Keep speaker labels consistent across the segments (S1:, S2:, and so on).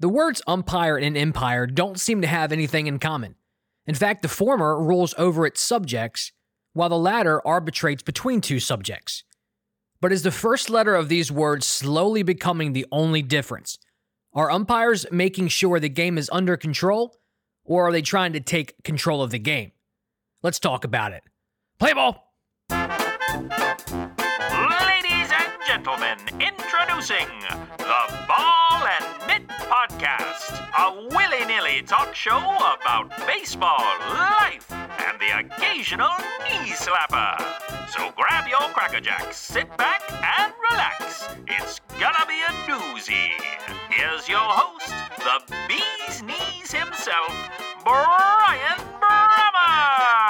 S1: The words umpire and empire don't seem to have anything in common. In fact, the former rules over its subjects, while the latter arbitrates between two subjects. But is the first letter of these words slowly becoming the only difference? Are umpires making sure the game is under control, or are they trying to take control of the game? Let's talk about it. Play ball!
S2: Ladies and gentlemen, introducing the Ball and Mitt Podcast, a willy nilly talk show about baseball, life, and the occasional knee slapper. So grab your Cracker Jacks, sit back, and relax. It's gonna be a doozy. Here's your host, the bee's knees himself, Brian Brammer.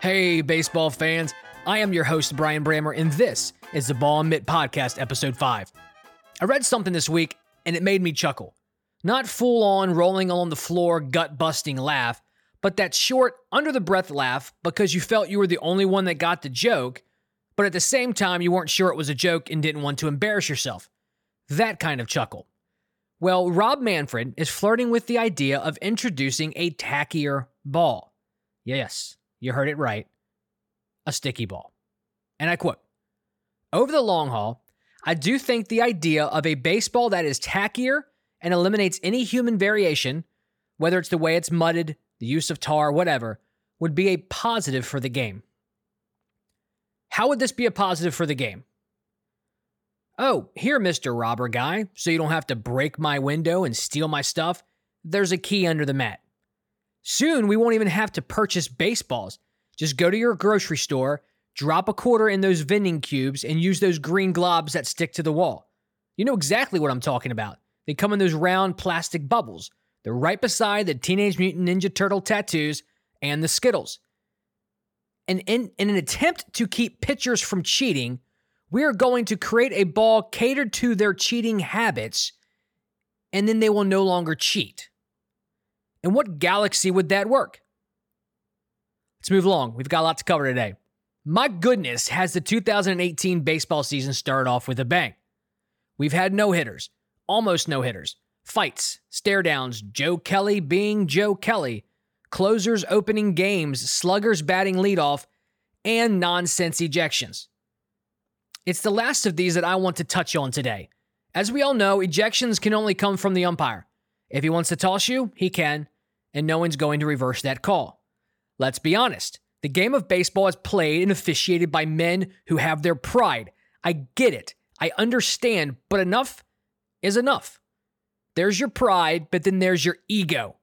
S1: Hey, baseball fans. I am your host, Brian Brammer, and this is the Ball and Mitt Podcast, Episode 5. I read something this week, and it made me chuckle. Not full on rolling on the floor, gut busting laugh, but that short, under the breath laugh because you felt you were the only one that got the joke, but at the same time, you weren't sure it was a joke and didn't want to embarrass yourself. That kind of chuckle. Well, Rob Manfred is flirting with the idea of introducing a tackier ball. Yes, you heard it right a sticky ball. And I quote Over the long haul, I do think the idea of a baseball that is tackier and eliminates any human variation, whether it's the way it's mudded, the use of tar, whatever, would be a positive for the game. How would this be a positive for the game? Oh, here, Mr. Robber Guy, so you don't have to break my window and steal my stuff, there's a key under the mat. Soon, we won't even have to purchase baseballs. Just go to your grocery store, drop a quarter in those vending cubes, and use those green globs that stick to the wall. You know exactly what I'm talking about. They come in those round plastic bubbles. They're right beside the Teenage Mutant Ninja Turtle tattoos and the Skittles. And in, in an attempt to keep pitchers from cheating, we are going to create a ball catered to their cheating habits, and then they will no longer cheat. In what galaxy would that work? Let's move along. We've got a lot to cover today. My goodness, has the 2018 baseball season started off with a bang. We've had no hitters, almost no hitters, fights, stare downs, Joe Kelly being Joe Kelly, closers opening games, sluggers batting leadoff, and nonsense ejections. It's the last of these that I want to touch on today. As we all know, ejections can only come from the umpire. If he wants to toss you, he can, and no one's going to reverse that call. Let's be honest. The game of baseball is played and officiated by men who have their pride. I get it. I understand, but enough is enough. There's your pride, but then there's your ego.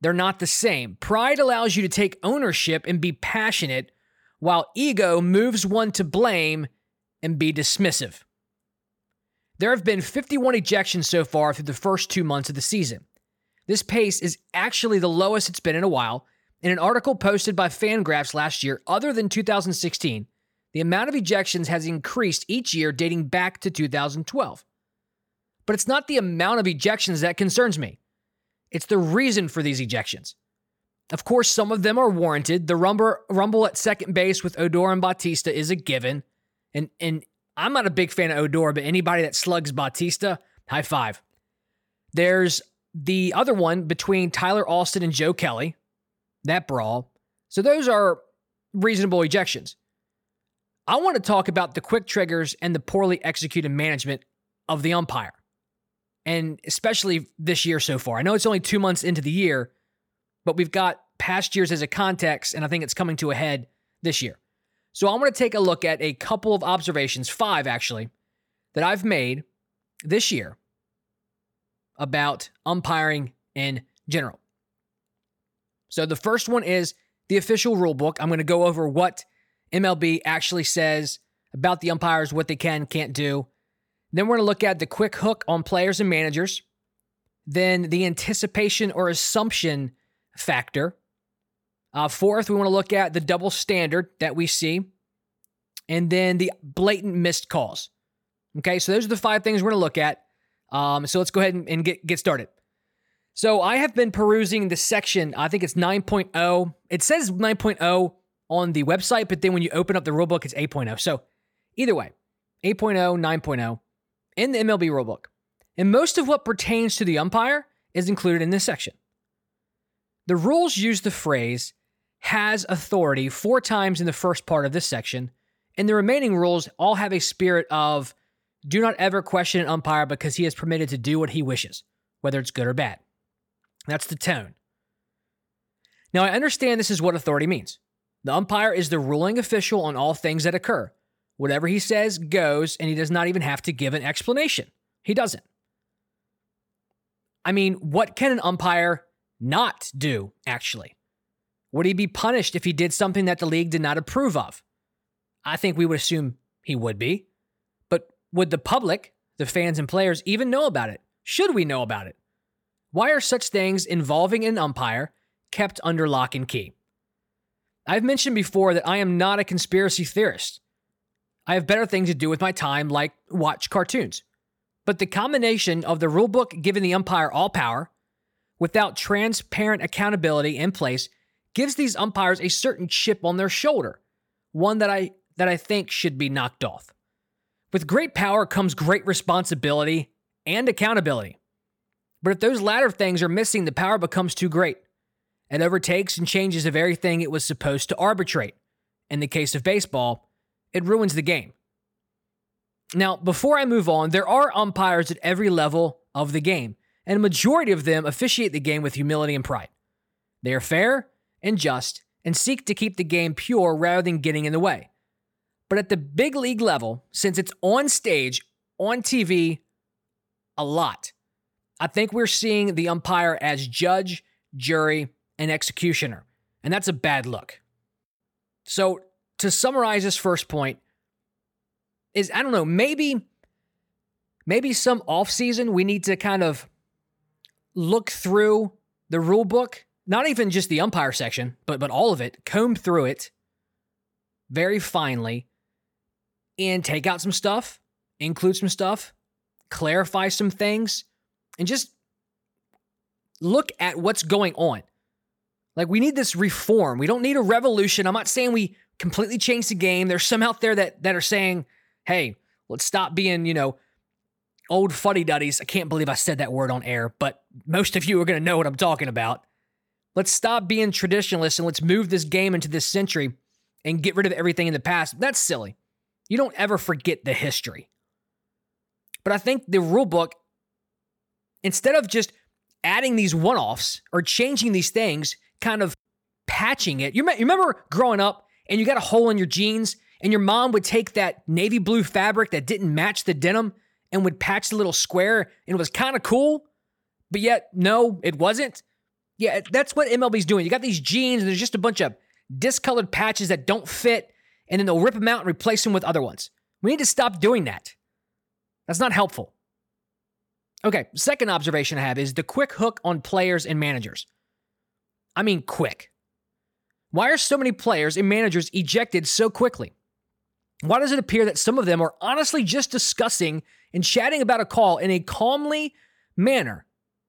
S1: They're not the same. Pride allows you to take ownership and be passionate, while ego moves one to blame and be dismissive. There have been 51 ejections so far through the first two months of the season. This pace is actually the lowest it's been in a while. In an article posted by Fangraphs last year, other than 2016, the amount of ejections has increased each year dating back to 2012. But it's not the amount of ejections that concerns me, it's the reason for these ejections. Of course, some of them are warranted. The rumble, at second base with Odor and Bautista is a given. And, and I'm not a big fan of Odor, but anybody that slugs Bautista, high five. There's the other one between Tyler Austin and Joe Kelly, that brawl. So those are reasonable ejections. I want to talk about the quick triggers and the poorly executed management of the umpire. And especially this year so far. I know it's only two months into the year, but we've got past years as a context, and I think it's coming to a head this year. So I want to take a look at a couple of observations, five actually, that I've made this year about umpiring in general. So the first one is the official rule book. I'm going to go over what MLB actually says about the umpires, what they can, can't do. Then we're going to look at the quick hook on players and managers. Then the anticipation or assumption factor. Uh, fourth, we want to look at the double standard that we see. And then the blatant missed calls. Okay, so those are the five things we're going to look at. Um, so let's go ahead and, and get, get started. So I have been perusing the section, I think it's 9.0. It says 9.0 on the website, but then when you open up the rulebook, it's 8.0. So either way, 8.0, 9.0 in the MLB rulebook. And most of what pertains to the umpire is included in this section. The rules use the phrase has authority four times in the first part of this section, and the remaining rules all have a spirit of do not ever question an umpire because he is permitted to do what he wishes, whether it's good or bad. That's the tone. Now, I understand this is what authority means. The umpire is the ruling official on all things that occur. Whatever he says goes, and he does not even have to give an explanation. He doesn't. I mean, what can an umpire not do, actually? Would he be punished if he did something that the league did not approve of? I think we would assume he would be. But would the public, the fans and players, even know about it? Should we know about it? Why are such things involving an umpire kept under lock and key? I've mentioned before that I am not a conspiracy theorist. I have better things to do with my time, like watch cartoons. But the combination of the rulebook giving the umpire all power, without transparent accountability in place, gives these umpires a certain chip on their shoulder, one that I that I think should be knocked off. With great power comes great responsibility and accountability. But if those latter things are missing, the power becomes too great. It overtakes and changes the very thing it was supposed to arbitrate. In the case of baseball, it ruins the game. Now, before I move on, there are umpires at every level of the game, and a majority of them officiate the game with humility and pride. They are fair and just and seek to keep the game pure rather than getting in the way. But at the big league level, since it's on stage, on TV, a lot, I think we're seeing the umpire as judge, jury, and executioner, and that's a bad look. So, to summarize this first point, is I don't know, maybe maybe some offseason we need to kind of look through the rule book, not even just the umpire section, but but all of it, comb through it very finely and take out some stuff, include some stuff, clarify some things, and just look at what's going on. Like we need this reform. We don't need a revolution. I'm not saying we completely change the game. There's some out there that that are saying hey, let's stop being, you know, old fuddy duddies. I can't believe I said that word on air, but most of you are going to know what I'm talking about. Let's stop being traditionalists and let's move this game into this century and get rid of everything in the past. That's silly. You don't ever forget the history. But I think the rule book, instead of just adding these one offs or changing these things, kind of patching it. You, remember growing up and you got a hole in your jeans and your mom would take that navy blue fabric that didn't match the denim and would patch the little square and it was kind of cool, but yet no, it wasn't. Yeah, that's what MLB's doing. You got these jeans and there's just a bunch of discolored patches that don't fit and then they'll rip them out and replace them with other ones. We need to stop doing that. That's not helpful. Okay, second observation I have is the quick hook on players and managers. I mean, quick. Why are so many players and managers ejected so quickly? Why does it appear that some of them are honestly just discussing and chatting about a call in a calmly manner,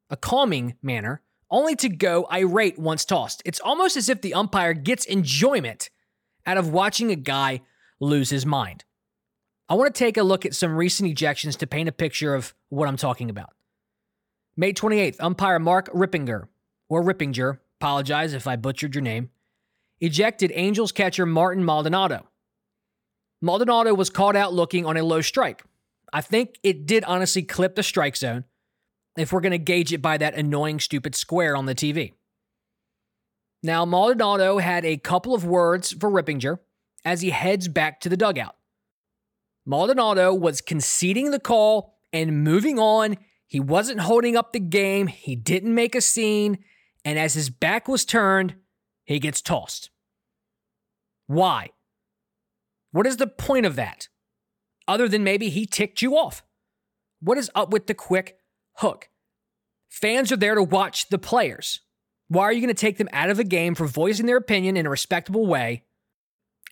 S1: a calming manner, only to go irate once tossed? It's almost as if the umpire gets enjoyment out of watching a guy lose his mind. I want to take a look at some recent ejections to paint a picture of what I'm talking about. May 28th, umpire Mark Rippinger, or Rippinger, apologize if I butchered your name, ejected Angels catcher Martin Maldonado. Maldonado was caught out looking on a low strike. I think it did honestly clip the strike zone if we're going to gauge it by that annoying, stupid square on the TV. Now, Maldonado had a couple of words for Rippinger as he heads back to the dugout. Maldonado was conceding the call and moving on. He wasn't holding up the game, he didn't make a scene, and as his back was turned, he gets tossed. Why? What is the point of that? Other than maybe he ticked you off. What is up with the quick hook? Fans are there to watch the players. Why are you going to take them out of the game for voicing their opinion in a respectable way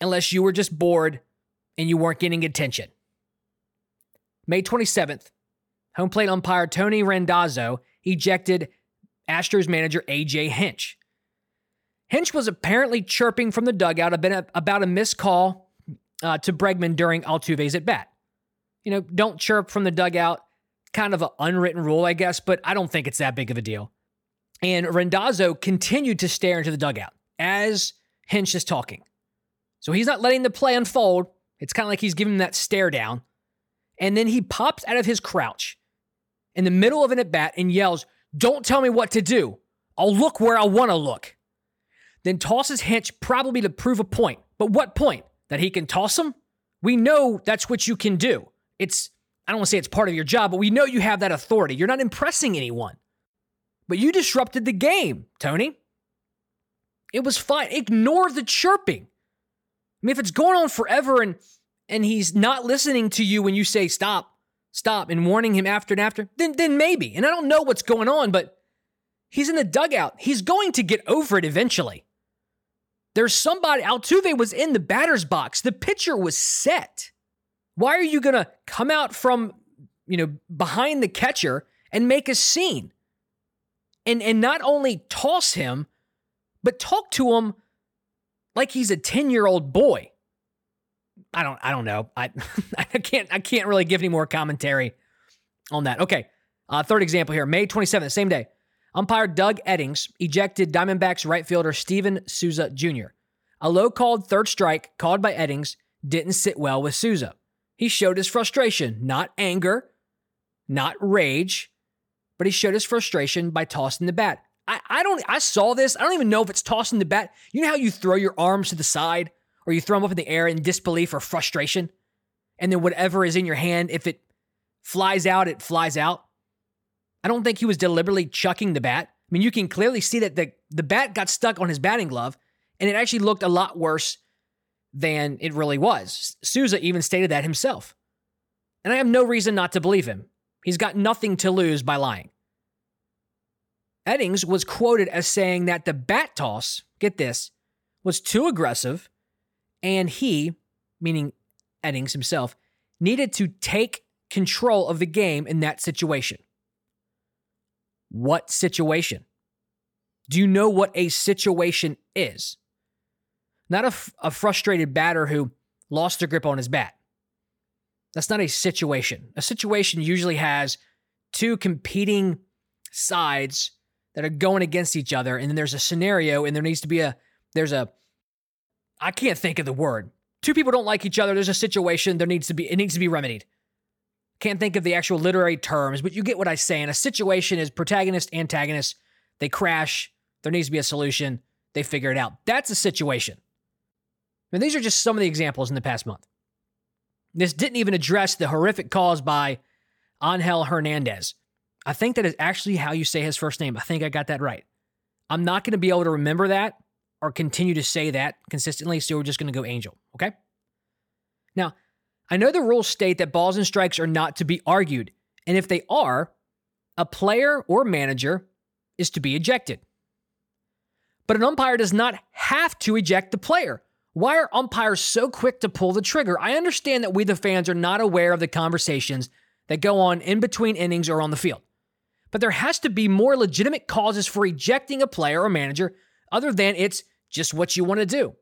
S1: unless you were just bored and you weren't getting attention? May 27th, home plate umpire Tony Randazzo ejected Astros manager AJ Hinch. Hinch was apparently chirping from the dugout about a missed call uh, to Bregman during Altuve's at bat. You know, don't chirp from the dugout. kind of an unwritten rule, I guess, but I don't think it's that big of a deal. And Randazzo continued to stare into the dugout as Hinch is talking. So he's not letting the play unfold. It's kind of like he's giving that stare down. And then he pops out of his crouch in the middle of an at bat and yells, Don't tell me what to do. I'll look where I want to look. Then tosses Hinch probably to prove a point. But what point? That he can toss him? We know that's what you can do. It's, I don't want to say it's part of your job, but we know you have that authority. You're not impressing anyone. But you disrupted the game, Tony. It was fine. Ignore the chirping. I mean, if it's going on forever and and he's not listening to you when you say stop, stop, and warning him after and after, then then maybe. And I don't know what's going on, but he's in the dugout. He's going to get over it eventually. There's somebody. Altuve was in the batter's box. The pitcher was set. Why are you gonna come out from you know behind the catcher and make a scene? And and not only toss him, but talk to him like he's a 10-year-old boy. I don't I don't know. I I can't I can't really give any more commentary on that. Okay. Uh, third example here, May 27th, same day. Umpire Doug Eddings ejected Diamondbacks right fielder Steven Souza Jr. A low called third strike called by Eddings didn't sit well with Souza. He showed his frustration, not anger, not rage, but he showed his frustration by tossing the bat. I, I don't I saw this. I don't even know if it's tossing the bat. You know how you throw your arms to the side or you throw them up in the air in disbelief or frustration? And then whatever is in your hand, if it flies out, it flies out. I don't think he was deliberately chucking the bat. I mean, you can clearly see that the, the bat got stuck on his batting glove, and it actually looked a lot worse than it really was. Souza even stated that himself. And I have no reason not to believe him. He's got nothing to lose by lying. Eddings was quoted as saying that the bat toss, get this, was too aggressive, and he, meaning Eddings himself, needed to take control of the game in that situation. What situation? Do you know what a situation is? Not a, f- a frustrated batter who lost their grip on his bat. That's not a situation. A situation usually has two competing sides that are going against each other, and then there's a scenario, and there needs to be a there's a I can't think of the word. Two people don't like each other. There's a situation. There needs to be it needs to be remedied. Can't think of the actual literary terms, but you get what I say. And a situation is protagonist, antagonist. They crash. There needs to be a solution. They figure it out. That's a situation. And these are just some of the examples in the past month. This didn't even address the horrific cause by Angel Hernandez. I think that is actually how you say his first name. I think I got that right. I'm not going to be able to remember that or continue to say that consistently, so we're just going to go Angel, okay? Now, I know the rules state that balls and strikes are not to be argued, and if they are, a player or manager is to be ejected. But an umpire does not have to eject the player. Why are umpires so quick to pull the trigger? I understand that we, the fans, are not aware of the conversations that go on in between innings or on the field. But there has to be more legitimate causes for ejecting a player or manager other than it's just what you want to do.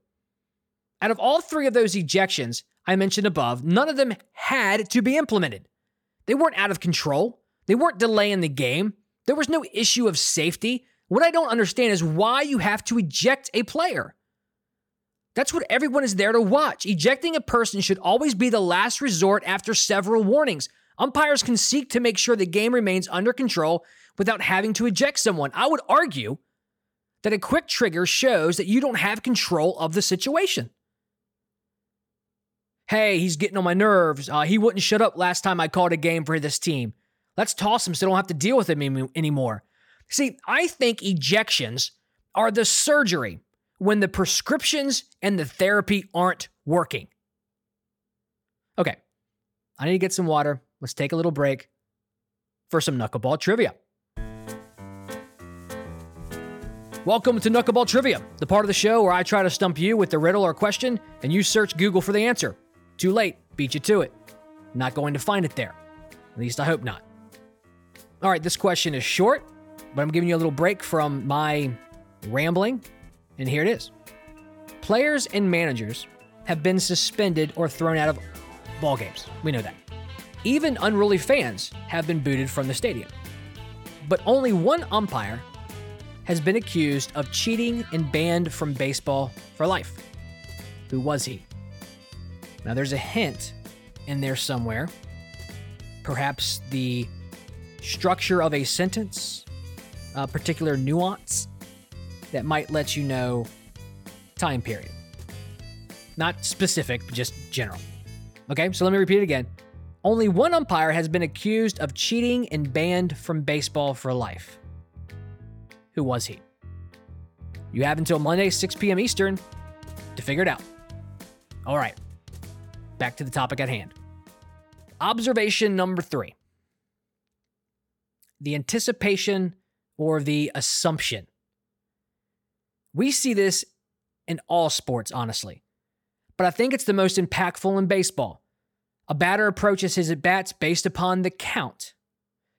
S1: Out of all three of those ejections I mentioned above, none of them had to be implemented. They weren't out of control, they weren't delaying the game, there was no issue of safety. What I don't understand is why you have to eject a player. That's what everyone is there to watch. Ejecting a person should always be the last resort after several warnings. Umpires can seek to make sure the game remains under control without having to eject someone. I would argue that a quick trigger shows that you don't have control of the situation. Hey, he's getting on my nerves. Uh, he wouldn't shut up last time I called a game for this team. Let's toss him so I don't have to deal with him anymore. See, I think ejections are the surgery when the prescriptions and the therapy aren't working. Okay, I need to get some water. Let's take a little break for some knuckleball trivia. Welcome to Knuckleball Trivia, the part of the show where I try to stump you with the riddle or question and you search Google for the answer. Too late, beat you to it. Not going to find it there. At least I hope not. All right, this question is short, but I'm giving you a little break from my rambling and here it is Players and managers have been suspended or thrown out of ball games. We know that. Even unruly fans have been booted from the stadium. But only one umpire has been accused of cheating and banned from baseball for life. Who was he? Now, there's a hint in there somewhere. Perhaps the structure of a sentence, a particular nuance that might let you know time period. Not specific, but just general. Okay, so let me repeat it again. Only one umpire has been accused of cheating and banned from baseball for life. Who was he? You have until Monday, 6 p.m. Eastern to figure it out. All right, back to the topic at hand. Observation number three the anticipation or the assumption. We see this in all sports, honestly, but I think it's the most impactful in baseball. A batter approaches his at bats based upon the count.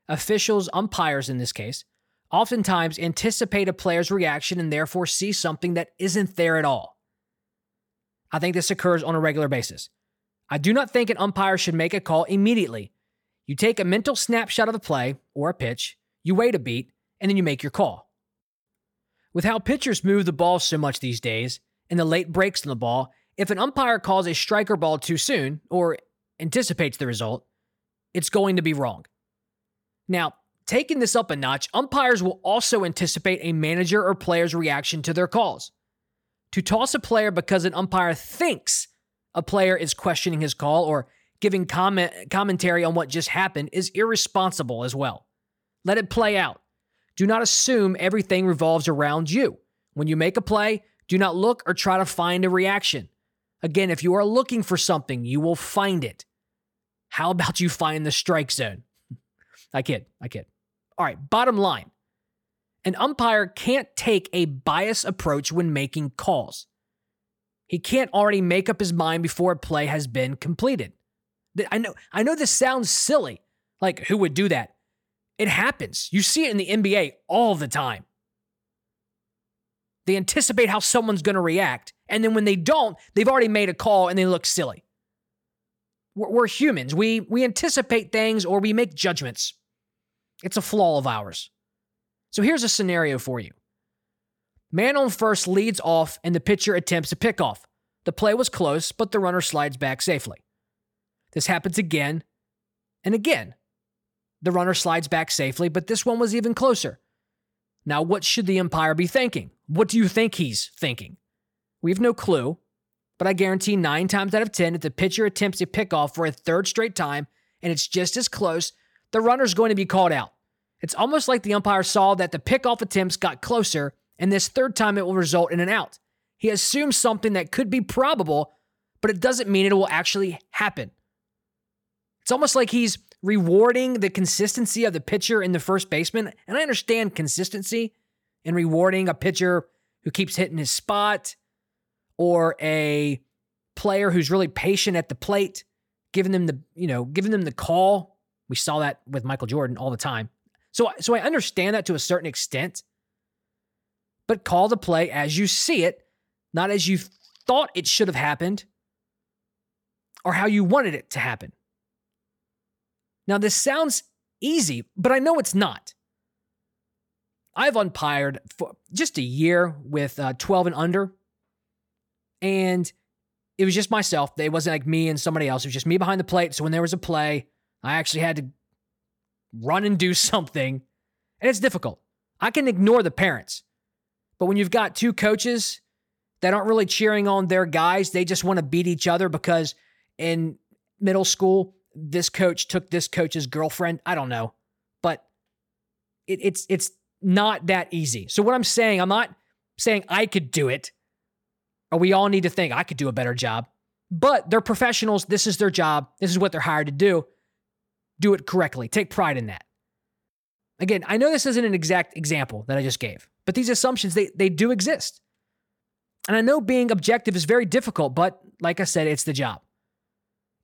S1: Officials, umpires in this case, oftentimes anticipate a player's reaction and therefore see something that isn't there at all. I think this occurs on a regular basis. I do not think an umpire should make a call immediately. You take a mental snapshot of the play or a pitch, you wait a beat, and then you make your call. With how pitchers move the ball so much these days and the late breaks in the ball, if an umpire calls a striker ball too soon or anticipates the result, it's going to be wrong. Now, taking this up a notch, umpires will also anticipate a manager or player's reaction to their calls. To toss a player because an umpire thinks a player is questioning his call or giving comment commentary on what just happened is irresponsible as well. Let it play out. Do not assume everything revolves around you. When you make a play, do not look or try to find a reaction. Again, if you are looking for something, you will find it. How about you find the strike zone? I kid, I kid. All right, bottom line an umpire can't take a bias approach when making calls. He can't already make up his mind before a play has been completed. I know, I know this sounds silly. Like, who would do that? It happens. You see it in the NBA all the time. They anticipate how someone's going to react. And then when they don't, they've already made a call and they look silly. We're, humans. We, we anticipate things or we make judgments. It's a flaw of ours. So here's a scenario for you. Man on first leads off and the pitcher attempts a pickoff. The play was close, but the runner slides back safely. This happens again and again. The runner slides back safely, but this one was even closer. Now, what should the umpire be thinking? What do you think he's thinking? We have no clue, but I guarantee nine times out of 10, if the pitcher attempts a pickoff for a third straight time and it's just as close, the runner's going to be called out. It's almost like the umpire saw that the pickoff attempts got closer, and this third time it will result in an out. He assumes something that could be probable, but it doesn't mean it will actually happen. It's almost like he's rewarding the consistency of the pitcher in the first baseman. And I understand consistency and rewarding a pitcher who keeps hitting his spot or a player who's really patient at the plate, giving them the, you know, giving them the call. We saw that with Michael Jordan all the time. So, so I understand that to a certain extent, but call the play as you see it, not as you thought it should have happened or how you wanted it to happen. Now, this sounds easy, but I know it's not. I've umpired for just a year with uh, 12 and under, and it was just myself. It wasn't like me and somebody else. It was just me behind the plate. So when there was a play, I actually had to run and do something, and it's difficult. I can ignore the parents, but when you've got two coaches that aren't really cheering on their guys, they just want to beat each other because in middle school, this coach took this coach's girlfriend. I don't know, but it, it's it's not that easy. So what I'm saying, I'm not saying I could do it, or we all need to think I could do a better job. But they're professionals. This is their job. This is what they're hired to do. Do it correctly. Take pride in that. Again, I know this isn't an exact example that I just gave, but these assumptions they they do exist. And I know being objective is very difficult, but like I said, it's the job.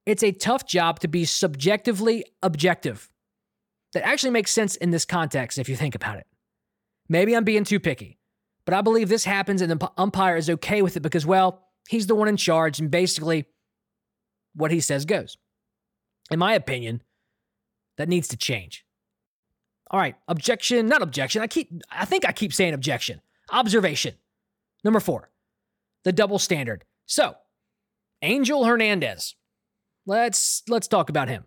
S1: It's a tough job to be subjectively objective. That actually makes sense in this context if you think about it. Maybe I'm being too picky, but I believe this happens and the umpire is okay with it because, well, he's the one in charge and basically what he says goes. In my opinion, that needs to change. All right, objection, not objection. I keep I think I keep saying objection. Observation. Number 4. The double standard. So, Angel Hernandez. Let's let's talk about him.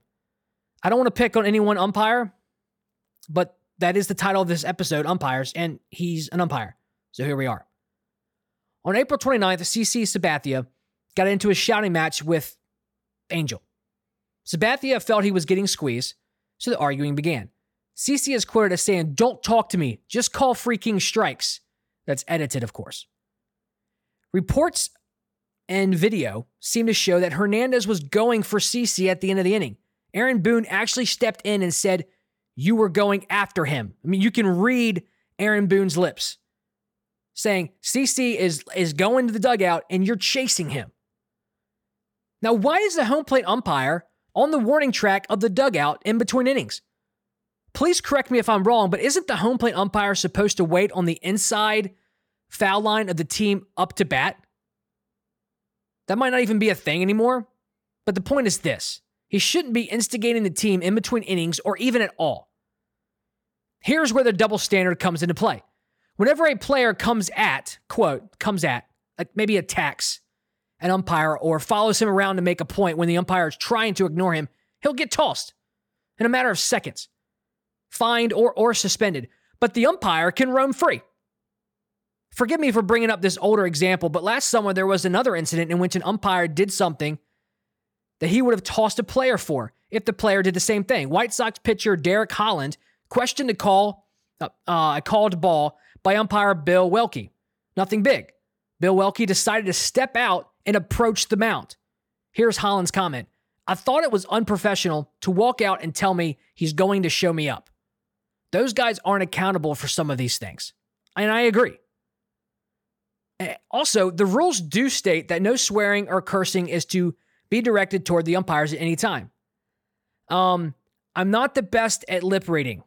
S1: I don't want to pick on any one umpire, but that is the title of this episode, umpires, and he's an umpire. So here we are. On April 29th, CC Sabathia got into a shouting match with Angel. Sabathia felt he was getting squeezed, so the arguing began. CC is quoted as saying, Don't talk to me, just call freaking strikes. That's edited, of course. Reports and video seem to show that Hernandez was going for CC at the end of the inning. Aaron Boone actually stepped in and said, You were going after him. I mean, you can read Aaron Boone's lips saying, CC is, is going to the dugout and you're chasing him. Now, why is the home plate umpire on the warning track of the dugout in between innings? Please correct me if I'm wrong, but isn't the home plate umpire supposed to wait on the inside foul line of the team up to bat? That might not even be a thing anymore. But the point is this he shouldn't be instigating the team in between innings or even at all. Here's where the double standard comes into play. Whenever a player comes at, quote, comes at, like maybe attacks an umpire or follows him around to make a point when the umpire is trying to ignore him, he'll get tossed in a matter of seconds fined, or, or suspended, but the umpire can roam free. Forgive me for bringing up this older example, but last summer there was another incident in which an umpire did something that he would have tossed a player for if the player did the same thing. White Sox pitcher Derek Holland questioned a call, uh, a called ball by umpire Bill Welke. Nothing big. Bill Welke decided to step out and approach the mound. Here's Holland's comment I thought it was unprofessional to walk out and tell me he's going to show me up. Those guys aren't accountable for some of these things. And I agree. Eh, also, the rules do state that no swearing or cursing is to be directed toward the umpires at any time. Um, I'm not the best at lip reading,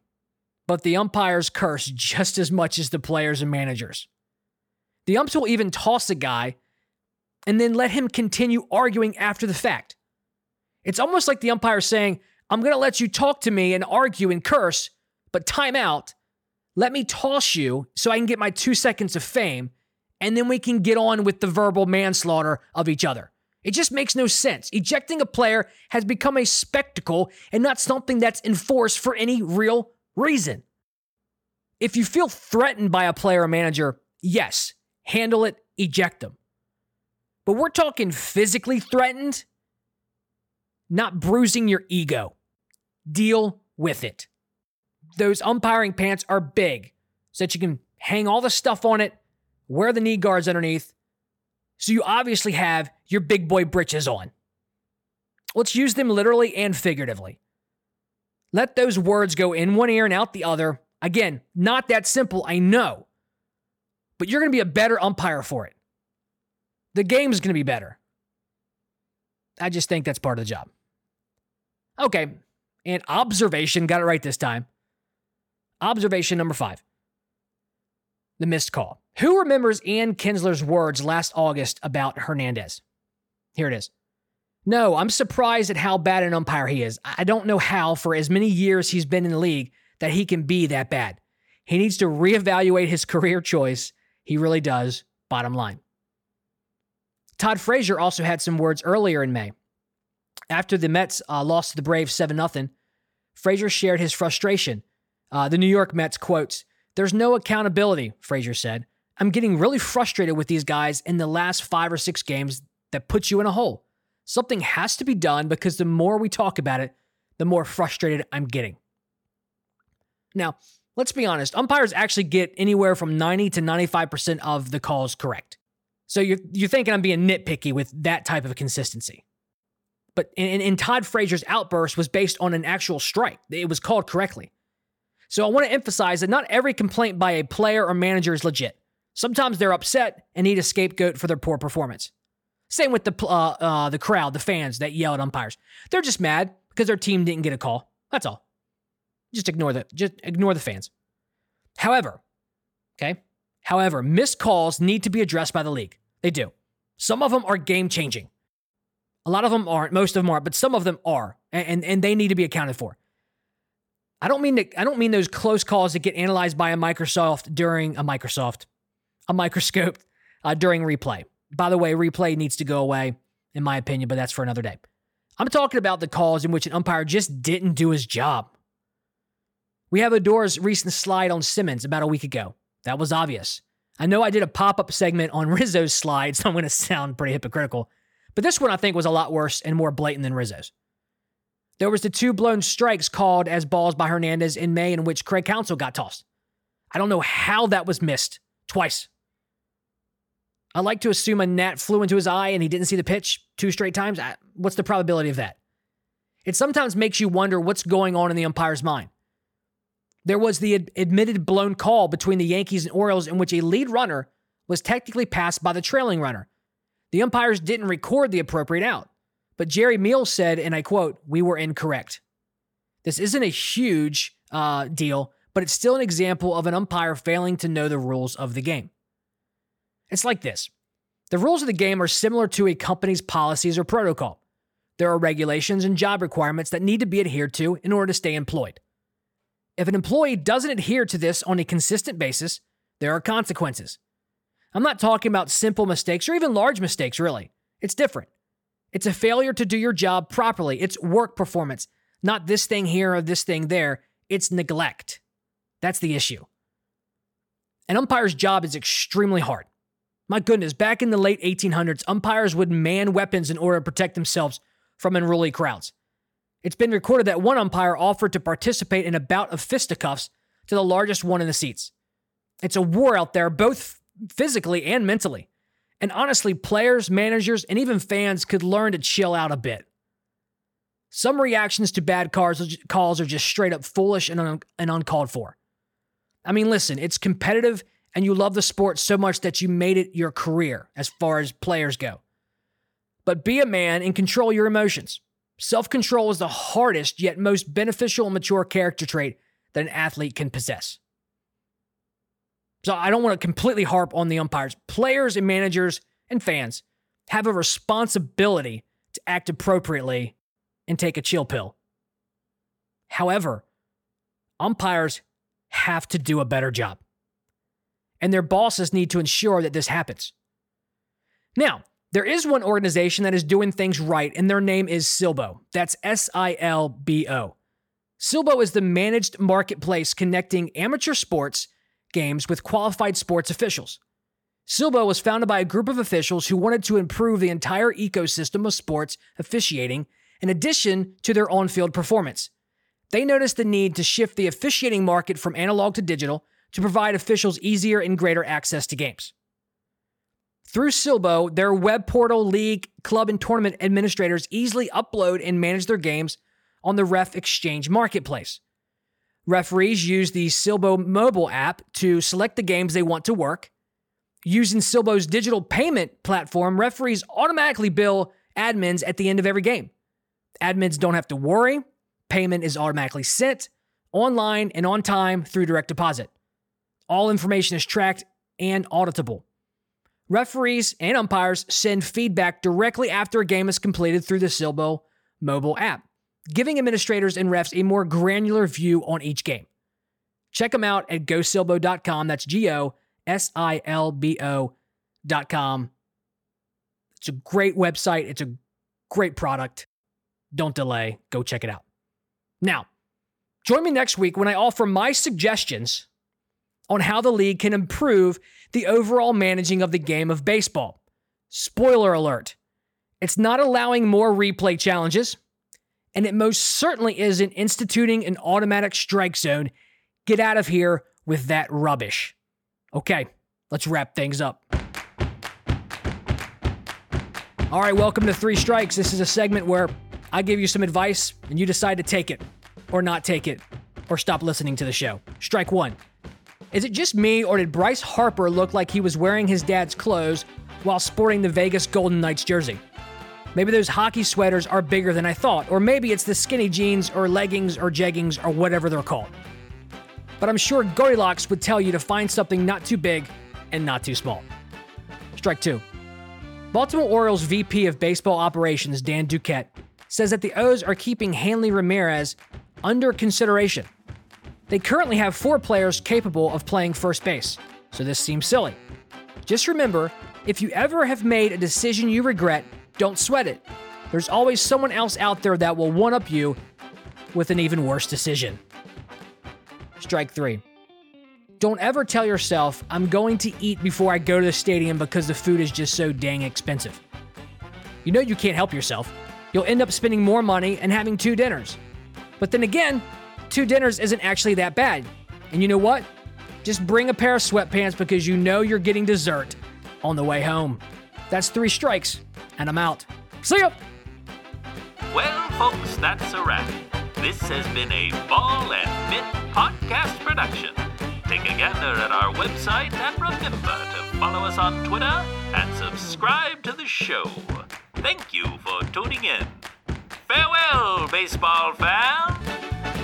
S1: but the umpires curse just as much as the players and managers. The umps will even toss a guy and then let him continue arguing after the fact. It's almost like the umpire saying, I'm going to let you talk to me and argue and curse, but time out. Let me toss you so I can get my two seconds of fame, and then we can get on with the verbal manslaughter of each other. It just makes no sense. Ejecting a player has become a spectacle and not something that's enforced for any real reason. If you feel threatened by a player or manager, yes, handle it, eject them. But we're talking physically threatened, not bruising your ego. Deal with it those umpiring pants are big so that you can hang all the stuff on it, wear the knee guards underneath. So you obviously have your big boy britches on. Let's use them literally and figuratively. Let those words go in one ear and out the other. Again, not that simple, I know. But you're going to be a better umpire for it. The game's going to be better. I just think that's part of the job. Okay, and observation, got it right this time. Observation number five the missed call. Who remembers Ian Kinsler's words last August about Hernandez? Here it is. No, I'm surprised at how bad an umpire he is. I don't know how, for as many years he's been in the league, that he can be that bad. He needs to reevaluate his career choice. He really does, bottom line. Todd Frazier also had some words earlier in May. After the Mets uh, lost to the Braves 7 0, Frazier shared his frustration uh, the New York Mets quotes, There's no accountability, Frazier said. I'm getting really frustrated with these guys in the last five or six games that puts you in a hole. Something has to be done because the more we talk about it, the more frustrated I'm getting. Now, let's be honest, umpires actually get anywhere from 90 to 95% of the calls correct. So you're, you're thinking I'm being nitpicky with that type of consistency. But in, in Todd Frazier's outburst was based on an actual strike. It was called correctly. So I want to emphasize that not every complaint by a player or manager is legit. Sometimes they're upset and need a scapegoat for their poor performance. Same with the uh, uh, the crowd, the fans that yell at umpires. They're just mad because their team didn't get a call. That's all. Just ignore the just ignore the fans. However, okay. However, missed calls need to be addressed by the league. They do. Some of them are game changing. A lot of them aren't. Most of them aren't, but some of them are, and, and, and they need to be accounted for. I don't mean that, I don't mean those close calls that get analyzed by a Microsoft during a Microsoft, a microscope uh, during replay. By the way, replay needs to go away, in my opinion, but that's for another day. I'm talking about the calls in which an umpire just didn't do his job. We have Odor's recent slide on Simmons about a week ago. That was obvious. I know I did a pop up segment on Rizzo's slide, so I'm going to sound pretty hypocritical, but this one I think was a lot worse and more blatant than Rizzo's. There was the two blown strikes called as balls by Hernandez in May in which Craig Counsell got tossed. I don't know how that was missed twice. I like to assume a gnat flew into his eye and he didn't see the pitch two straight times. What's the probability of that? It sometimes makes you wonder what's going on in the umpire's mind. There was the ad- admitted blown call between the Yankees and Orioles in which a lead runner was technically passed by the trailing runner. The umpires didn't record the appropriate out, but Jerry Meals said, and I quote, We were incorrect. This isn't a huge uh, deal, but it's still an example of an umpire failing to know the rules of the game. It's like this the rules of the game are similar to a company's policies or protocol. There are regulations and job requirements that need to be adhered to in order to stay employed. If an employee doesn't adhere to this on a consistent basis, there are consequences. I'm not talking about simple mistakes or even large mistakes, really. It's different. It's a failure to do your job properly. It's work performance, not this thing here or this thing there. It's neglect. That's the issue. An umpire's job is extremely hard. My goodness, back in the late 1800s, umpires would man weapons in order to protect themselves from unruly crowds. It's been recorded that one umpire offered to participate in a bout of fisticuffs to the largest one in the seats. It's a war out there, both physically and mentally. And honestly, players, managers, and even fans could learn to chill out a bit. Some reactions to bad calls are just straight up foolish and, un- and uncalled for. I mean, listen, it's competitive and you love the sport so much that you made it your career as far as players go. But be a man and control your emotions. Self control is the hardest yet most beneficial and mature character trait that an athlete can possess. So I don't want to completely harp on the umpires. Players and managers and fans have a responsibility to act appropriately and take a chill pill. However, umpires have to do a better job and their bosses need to ensure that this happens. Now, there is one organization that is doing things right, and their name is Silbo. That's S I L B O. Silbo is the managed marketplace connecting amateur sports games with qualified sports officials. Silbo was founded by a group of officials who wanted to improve the entire ecosystem of sports officiating in addition to their on field performance. They noticed the need to shift the officiating market from analog to digital to provide officials easier and greater access to games. Through Silbo, their web portal, league, club, and tournament administrators easily upload and manage their games on the Ref Exchange marketplace. Referees use the Silbo mobile app to select the games they want to work. Using Silbo's digital payment platform, referees automatically bill admins at the end of every game. Admins don't have to worry. Payment is automatically sent online and on time through direct deposit. All information is tracked and auditable. Referees and umpires send feedback directly after a game is completed through the Silbo mobile app, giving administrators and refs a more granular view on each game. Check them out at gosilbo.com. That's G O S I L B O.com. It's a great website, it's a great product. Don't delay, go check it out. Now, join me next week when I offer my suggestions on how the league can improve the overall managing of the game of baseball. Spoiler alert it's not allowing more replay challenges, and it most certainly isn't instituting an automatic strike zone. Get out of here with that rubbish. Okay, let's wrap things up. All right, welcome to Three Strikes. This is a segment where I give you some advice and you decide to take it or not take it or stop listening to the show. Strike one is it just me, or did Bryce Harper look like he was wearing his dad's clothes while sporting the Vegas Golden Knights jersey? Maybe those hockey sweaters are bigger than I thought, or maybe it's the skinny jeans or leggings or jeggings or whatever they're called. But I'm sure Goldilocks would tell you to find something not too big and not too small. Strike two. Baltimore Orioles VP of Baseball Operations, Dan Duquette, says that the O's are keeping Hanley Ramirez under consideration They currently have four players capable of playing first base, so this seems silly. Just remember if you ever have made a decision you regret, don't sweat it. There's always someone else out there that will one up you with an even worse decision. Strike three. Don't ever tell yourself, I'm going to eat before I go to the stadium because the food is just so dang expensive. You know you can't help yourself. You'll end up spending more money and having two dinners. But then again, two dinners isn't actually that bad. And you know what? Just bring a pair of sweatpants because you know you're getting dessert on the way home. That's three strikes, and I'm out. See ya!
S2: Well, folks, that's a wrap. This has been a Ball and Mitt podcast production. Take a gander at our website and remember to follow us on Twitter and subscribe to the show. Thank you for tuning in. Farewell, baseball fans!